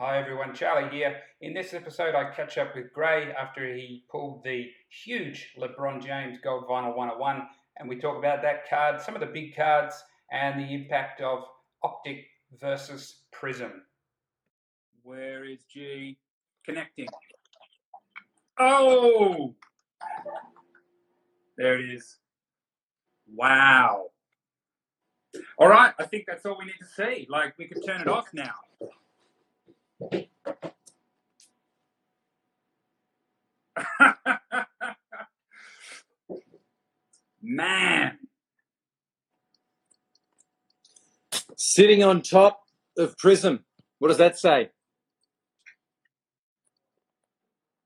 Hi everyone, Charlie here. In this episode, I catch up with Gray after he pulled the huge LeBron James Gold Vinyl 101, and we talk about that card, some of the big cards, and the impact of Optic versus Prizm. Where is G connecting? Oh, there it is. Wow. All right, I think that's all we need to see. Like, we can turn it off now. Man, Sitting on top of Prizm. What does that say?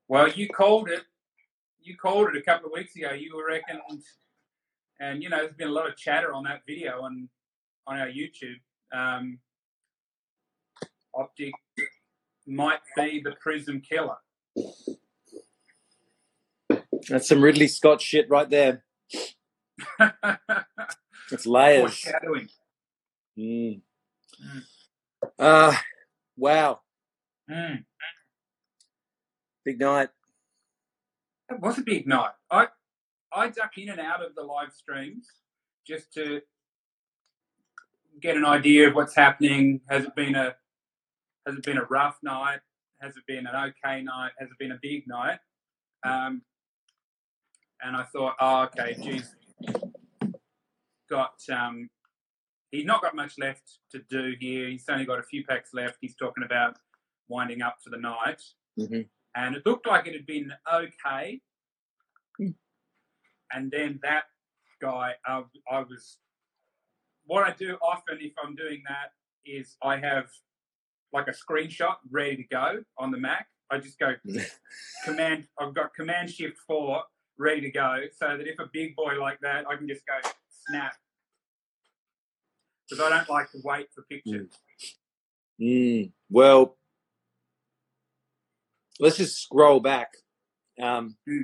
well, you called it. You called it a couple of weeks ago. You were reckoned, and you know, there's been a lot of chatter on that video on on our YouTube. Um, Optic might be the Prizm killer. That's some Ridley Scott shit right there. It's layers. Foreshadowing. Mm. Mm. Uh, wow. Mm. Big night. It was a big night. I I duck in and out of the live streams just to get an idea of what's happening. Has it been a has it been a rough night? Has it been an okay night? Has it been a big night? Um, and I thought, oh, okay, geez, got um, he's not got much left to do here. He's only got a few packs left. He's talking about winding up for the night Mhm. and it looked like it had been okay. Mm. And then that guy, I was. What I do often if I'm doing that is I have like a screenshot ready to go on the Mac. I just go command. I've got Command Shift Four ready to go, so that if a big boy like that, I can just go snap. Because I don't like to wait for pictures. Mm. Well, let's just scroll back um, Mm.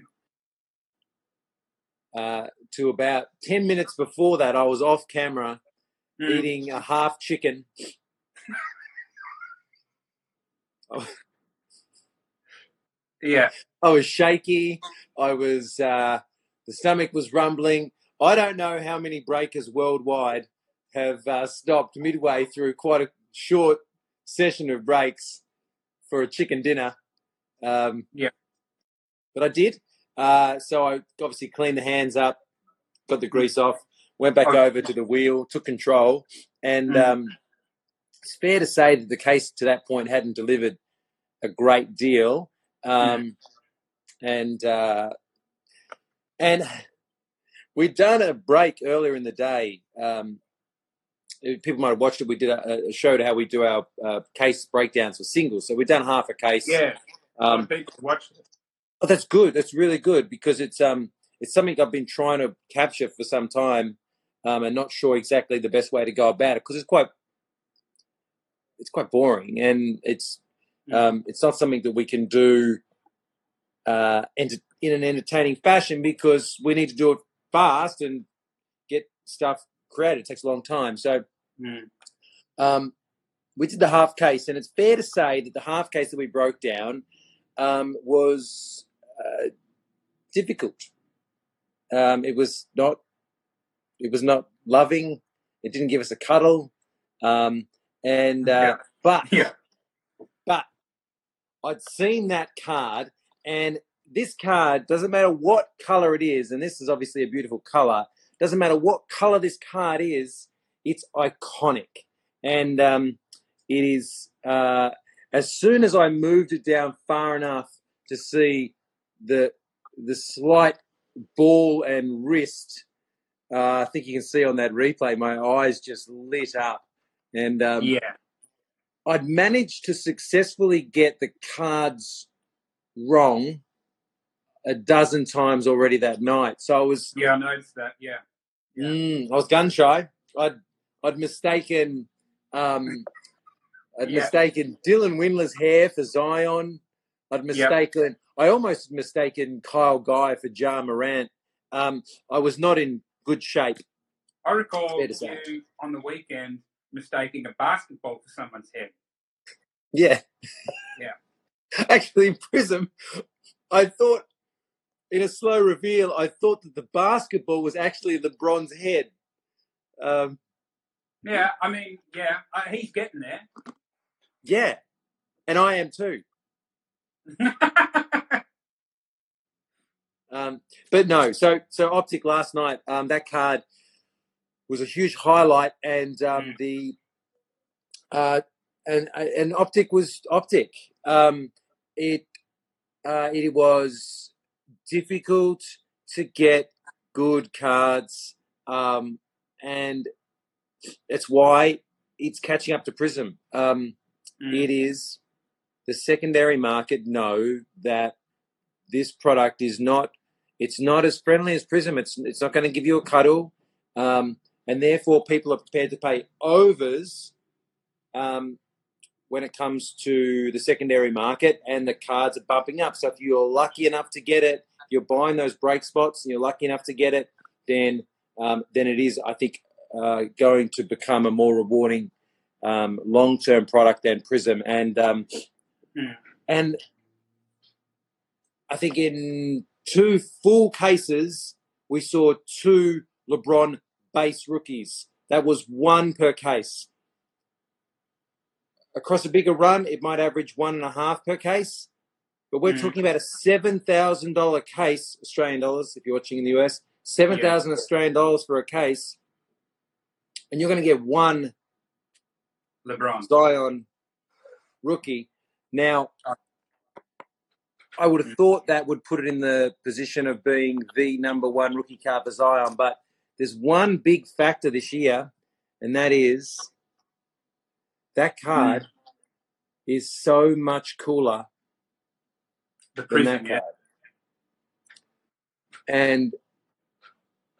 uh, to about 10 minutes before that. I was off camera Mm. eating a half chicken. Yeah. I was shaky. I was, uh, the stomach was rumbling. I don't know how many breakers worldwide have uh, stopped midway through quite a short session of breaks for a chicken dinner. Um, Yeah. But I did. Uh, so I obviously cleaned the hands up, got the grease off, went back Okay. over to the wheel, took control. And Mm. um, it's fair to say that the case to that point hadn't delivered a great deal. Um, and uh, and we'd done a break earlier in the day. Um, people might have watched it. We did a, a showed how we do our uh, case breakdowns for singles. So we've done half a case. Yeah. Um, people watch it. oh, that's good. That's really good because it's um it's something I've been trying to capture for some time, um, and not sure exactly the best way to go about it because it's quite it's quite boring and it's um, it's not something that we can do uh, enter- in an entertaining fashion because we need to do it fast and get stuff created. It takes a long time. So Mm. um, we did the half case, and it's fair to say that the half case that we broke down um, was uh, difficult. Um, it was not. It was not loving. It didn't give us a cuddle, um, and uh, Yeah. but Yeah. but I'd seen that card, and this card doesn't matter what color it is, and this is obviously a beautiful color. Doesn't matter what color this card is, it's iconic, and um, it is. Uh, as soon as I moved it down far enough to see the the slight ball and wrist, uh, I think you can see on that replay, my eyes just lit up, and um, yeah. I'd managed to successfully get the cards wrong a dozen times already that night. So I was Yeah, I noticed that. Yeah. Yeah. mm, I was gun shy. I'd I'd mistaken um, I'd Yeah. mistaken Dylan Windler's hair for Zion. I'd mistaken I almost mistaken Kyle Guy for Ja Morant. Um, I was not in good shape. I recall Fair to say. you on the weekend mistaking a basketball for someone's head. Yeah. Yeah. Actually, Prizm, I thought in a slow reveal, I thought that the basketball was actually the bronze head. Um, Yeah, I mean, yeah, uh, he's getting there. yeah, and I am too. Um, but no, so so Optic last night, um, that card was a huge highlight, and um, Mm. the uh, and and Optic was Optic. Um, it uh, it was difficult to get good cards, um, and that's why it's catching up to Prizm. Um, Mm. it is the secondary market know that this product is not it's not as friendly as prizm it's it's not going to give you a cuddle um, and therefore people are prepared to pay overs um, when it comes to the secondary market and the cards are bumping up so if you're lucky enough to get it you're buying those break spots and you're lucky enough to get it then um, then it is i think uh, going to become a more rewarding um, long-term product than Prizm, and um, Hmm. and I think in two full cases we saw two LeBron base rookies. That was one per case. Across a bigger run, it might average one and a half per case, but we're Hmm. talking about a seven thousand dollar case, Australian dollars. If you're watching in the US, seven thousand Australian dollars for a case, and you're going to get one LeBron. Zion rookie. Now, I would have thought that would put it in the position of being the number one rookie card for Zion, but there's one big factor this year, and that is that card is so much cooler The than that card. And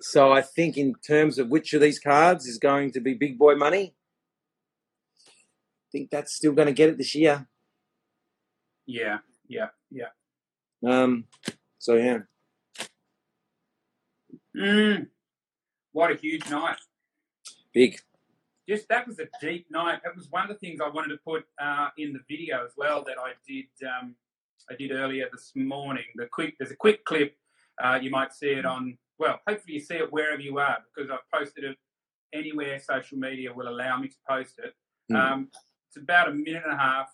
so I think in terms of which of these cards is going to be big boy money, I think that's still going to get it this year. Yeah, yeah, yeah. Um, so yeah, Mm. What a huge night. big. Just that was a deep night. That was one of the things I wanted to put uh, in the video as well that I did. Um, I did earlier this morning. The quick there's a quick clip. Uh, you might see it on. Well, hopefully you see it wherever you are because I've posted it anywhere social media will allow me to post it. Mm. Um, it's about a minute and a half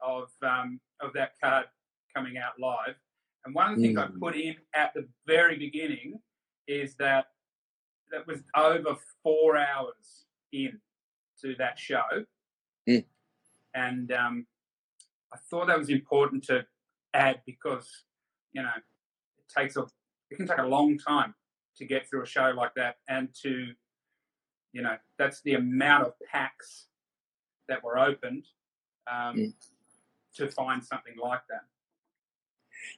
of um, of that card coming out live. And one of the things I Mm. put in at the very beginning is that that was over four hours in to that show, Mm. and um, I thought that was important to add because you know it takes a it can take a long time to get through a show like that, and to you know that's the amount of packs that were opened um, Mm. to find something like that.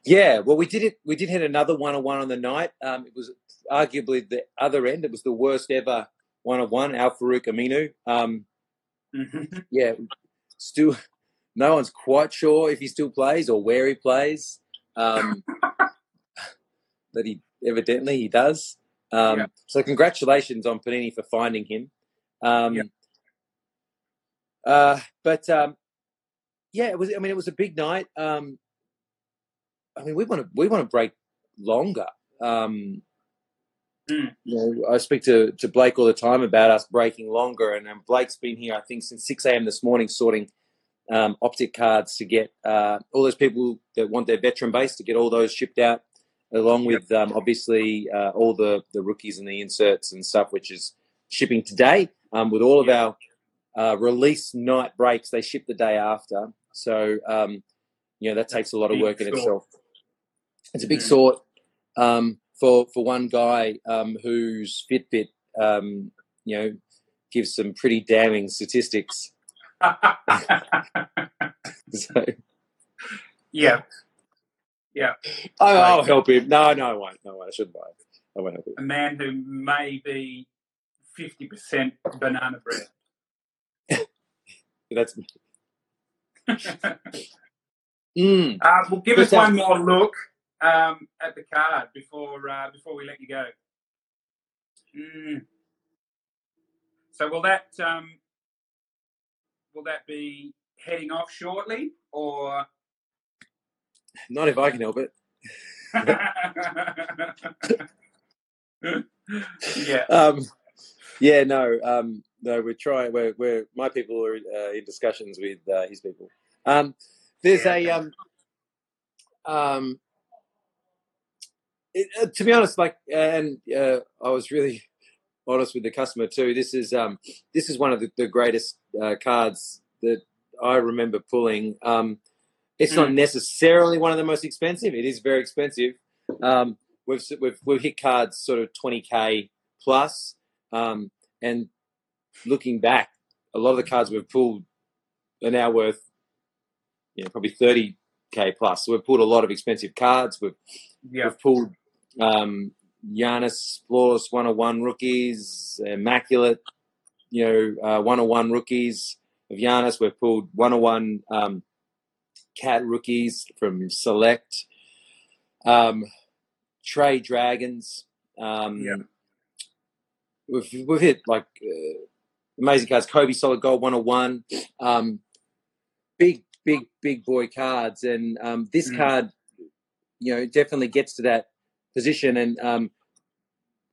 Yeah, well, we did it. We did hit another one on one on the night. Um, it was arguably the other end. It was the worst ever one on one. Al-Farouq Aminu. Um, Mhm. yeah, still, no one's quite sure if he still plays or where he plays. Um, but he evidently he does. Um, Yeah. So congratulations on Panini for finding him. Um, Yeah. uh, but um, yeah, it was. I mean, it was a big night. Um, I mean, we want to we want to break longer. Um, Mm. you know, I speak to, to Blake all the time about us breaking longer, and um, Blake's been here, I think, since six a.m. this morning, sorting um, optic cards to get uh, all those people that want their veteran base to get all those shipped out, along with um, obviously uh, all the the rookies and the inserts and stuff, which is shipping today. Um, with all of our uh, release night breaks, they ship the day after. So um, you know that takes a lot of work in itself. It's a big Mm. sort um, for for one guy um, whose Fitbit, um, you know, gives some pretty damning statistics. So yeah, yeah. I, I'll help him. No, no, I won't. No, I shouldn't. I, I won't help him. A man who may be fifty percent banana bread. That's mm, Uh, well, give us uh, one more look um, at the card before uh, before we let you go. Mm. So will that um, will that be heading off shortly, or Not if I can help it. yeah, Um, yeah, no, um, no. We're trying. We're, we're my people are uh, in discussions with uh, his people. Um, there's Yeah, a um, um, it, uh, to be honest, like, and uh, I was really honest with the customer too. This is um, this is one of the, the greatest uh, cards that I remember pulling. Um, it's not Mm. necessarily one of the most expensive. It is very expensive. Um, we've we've we've hit cards sort of twenty k plus, um, and looking back, a lot of the cards we've pulled are now worth, you know, probably thirty k plus. So we've pulled a lot of expensive cards. We've yeah, We've pulled um, Giannis flawless 101 rookies, immaculate, you know, uh, 101 rookies of Giannis. We've pulled 101 um, cat rookies from Select, um, Trey Dragons. Um, Yeah. We've, we've hit like uh, amazing cards. Kobe Solid Gold 101. Um, big, big, big boy cards. And um, this Mm. card, you know, definitely gets to that position. And um,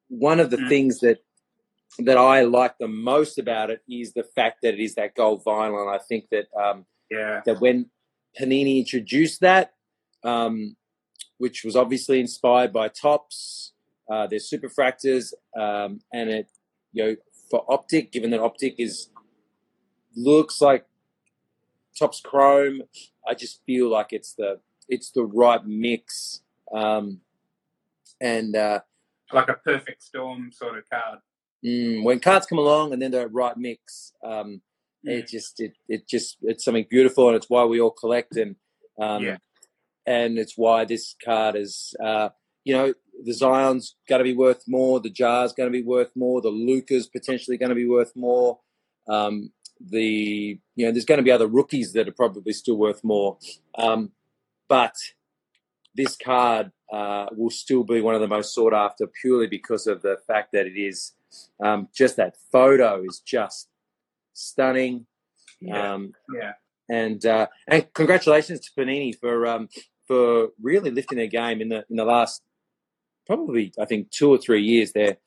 one of the Mm. things that that I like the most about it is the fact that it is that gold vinyl, and I think that um, yeah, that when Panini introduced that, um, which was obviously inspired by Topps, uh, their superfractors, um, and it you know for Optic, given that Optic is looks like Topps Chrome, I just feel like it's the it's the right mix. Um, and uh, like a perfect storm sort of card. mm, when cards come along and then the right mix, um, it just it, it just it's something beautiful, and it's why we all collect and um, Yeah. and it's why this card is uh, you know the Zion's going to be worth more, the Ja's going to be worth more, the Luka's potentially going to be worth more. Um, the you know there's going to be other rookies that are probably still worth more, um, but this card uh, will still be one of the most sought after purely because of the fact that it is um, just that photo is just stunning. Yeah, Um, yeah, and uh, and congratulations to Panini for um, for really lifting their game in the in the last probably I think two or three years. Their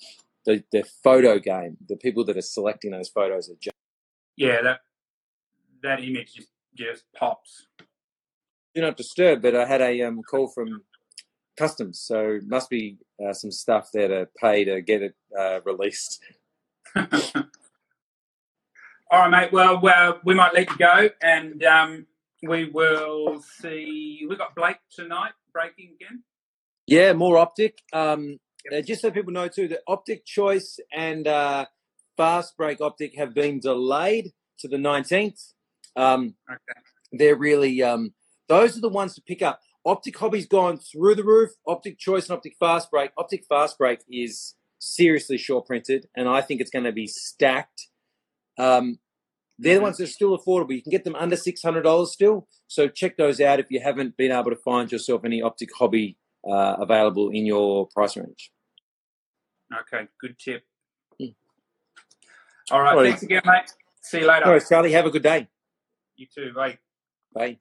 the the photo game, the people that are selecting those photos are just yeah. That that image just just pops. do not disturb. But I had a um, call from customs, so must be uh, some stuff there to pay to get it uh, released. All right, mate. Well, well, we might let you go, and um, we will see. We got Blake tonight breaking again. Yeah, more optic. Um, uh, just so people know too, the optic choice and uh, fast break optic have been delayed to the 19th. Um, Okay. they're really um, those are the ones to pick up. Optic hobby's gone through the roof. Optic choice and optic fast break. Optic fast break is seriously short printed, and I think it's going to be stacked. Um, they're the Mhm. ones that are still affordable. You can get them under six hundred dollars still. So check those out if you haven't been able to find yourself any optic hobby uh, available in your price range. Okay, good tip. Hmm. All right, All right. thanks again, mate. See you later. All right, Charlie. Have a good day. You too, bye. Bye.